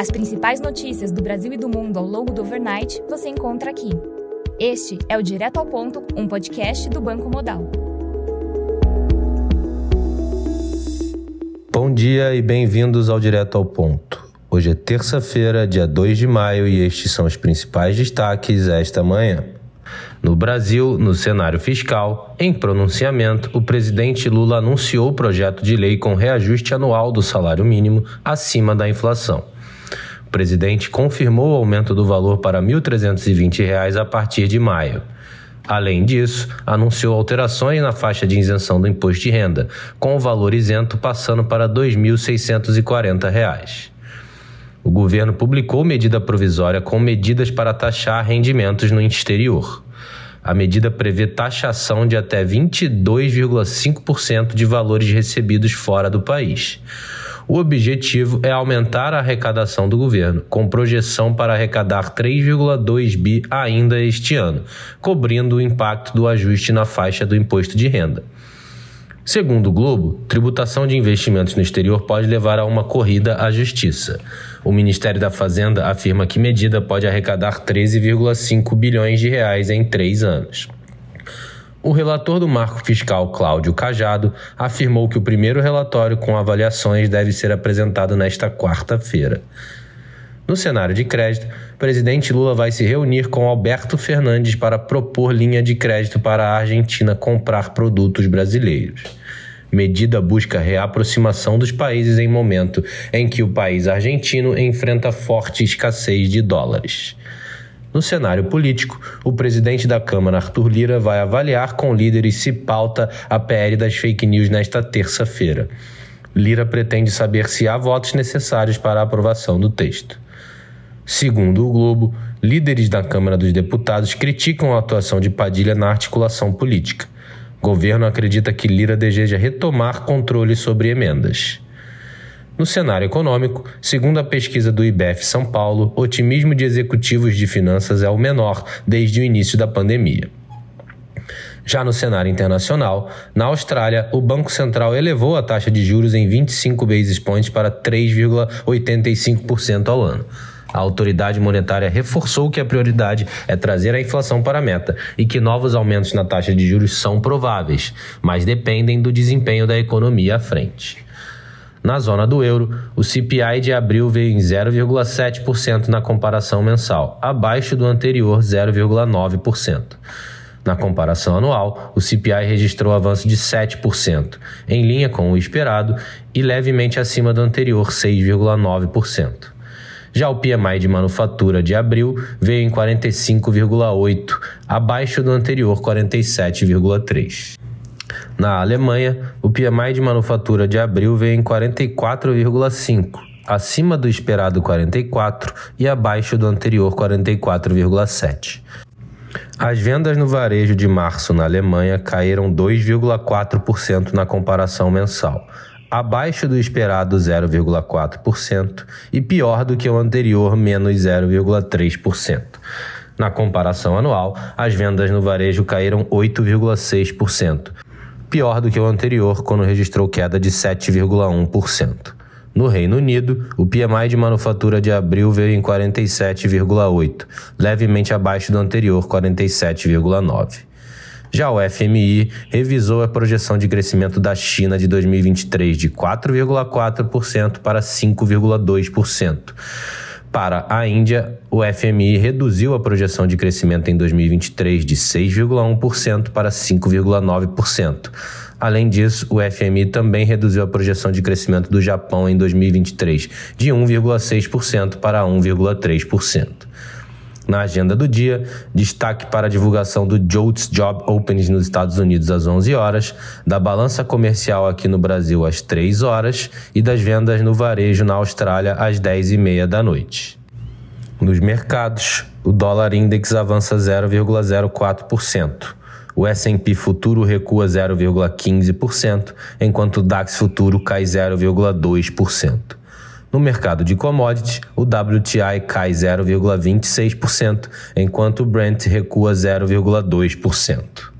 As principais notícias do Brasil e do mundo ao longo do overnight você encontra aqui. Este é o Direto ao Ponto, um podcast do Banco Modal. Bom dia e bem-vindos ao Direto ao Ponto. Hoje é terça-feira, dia 2 de maio, e estes são os principais destaques esta manhã. No Brasil, no cenário fiscal, em pronunciamento, o presidente Lula anunciou o projeto de lei com reajuste anual do salário mínimo acima da inflação. O presidente confirmou o aumento do valor para R$ 1.320 a partir de maio. Além disso, anunciou alterações na faixa de isenção do imposto de renda, com o valor isento passando para R$ 2.640. O governo publicou medida provisória com medidas para taxar rendimentos no exterior. A medida prevê taxação de até 22,5% de valores recebidos fora do país. O objetivo é aumentar a arrecadação do governo, com projeção para arrecadar 3,2 bi ainda este ano, cobrindo o impacto do ajuste na faixa do imposto de renda. Segundo o Globo, tributação de investimentos no exterior pode levar a uma corrida à justiça. O Ministério da Fazenda afirma que medida pode arrecadar 13,5 bilhões de reais em três anos. O relator do marco fiscal, Cláudio Cajado, afirmou que o primeiro relatório com avaliações deve ser apresentado nesta quarta-feira. No cenário de crédito, o presidente Lula vai se reunir com Alberto Fernandes para propor linha de crédito para a Argentina comprar produtos brasileiros. Medida busca reaproximação dos países em momento em que o país argentino enfrenta forte escassez de dólares. No cenário político, o presidente da Câmara, Arthur Lira, vai avaliar com líderes se pauta a PL das fake news nesta terça-feira. Lira pretende saber se há votos necessários para a aprovação do texto. Segundo o Globo, líderes da Câmara dos Deputados criticam a atuação de Padilha na articulação política. O governo acredita que Lira deseja retomar controle sobre emendas. No cenário econômico, segundo a pesquisa do IBEF São Paulo, o otimismo de executivos de finanças é o menor desde o início da pandemia. Já no cenário internacional, na Austrália, o Banco Central elevou a taxa de juros em 25 basis points para 3,85% ao ano. A autoridade monetária reforçou que a prioridade é trazer a inflação para a meta e que novos aumentos na taxa de juros são prováveis, mas dependem do desempenho da economia à frente. Na zona do euro, o CPI de abril veio em 0,7% na comparação mensal, abaixo do anterior 0,9%. Na comparação anual, o CPI registrou avanço de 7%, em linha com o esperado e levemente acima do anterior 6,9%. Já o PMI de manufatura de abril veio em 45,8, abaixo do anterior 47,3. Na Alemanha, o PMI de manufatura de abril veio em 44,5, acima do esperado 44 e abaixo do anterior 44,7. As vendas no varejo de março na Alemanha caíram 2,4% na comparação mensal, abaixo do esperado 0,4% e pior do que o anterior, menos 0,3%. Na comparação anual, as vendas no varejo caíram 8,6%, pior do que o anterior, quando registrou queda de 7,1%. No Reino Unido, o PMI de manufatura de abril veio em 47,8, levemente abaixo do anterior 47,9. Já o FMI revisou a projeção de crescimento da China de 2023 de 4,4% para 5,2%. Para a Índia, o FMI reduziu a projeção de crescimento em 2023 de 6,1% para 5,9%. Além disso, o FMI também reduziu a projeção de crescimento do Japão em 2023 de 1,6% para 1,3%. Na agenda do dia, destaque para a divulgação do JOLTS Job Openings nos Estados Unidos às 11 horas, da balança comercial aqui no Brasil às 3 horas e das vendas no varejo na Austrália às 10 e meia da noite. Nos mercados, o dólar index avança 0,04%. O S&P futuro recua 0,15%, enquanto o DAX futuro cai 0,2%. No mercado de commodities, o WTI cai 0,26%, enquanto o Brent recua 0,2%.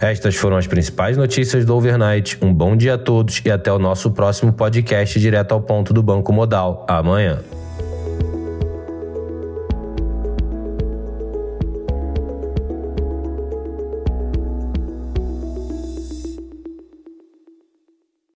Estas foram as principais notícias do Overnight. Um bom dia a todos e até o nosso próximo podcast direto ao ponto do Banco Modal. Amanhã.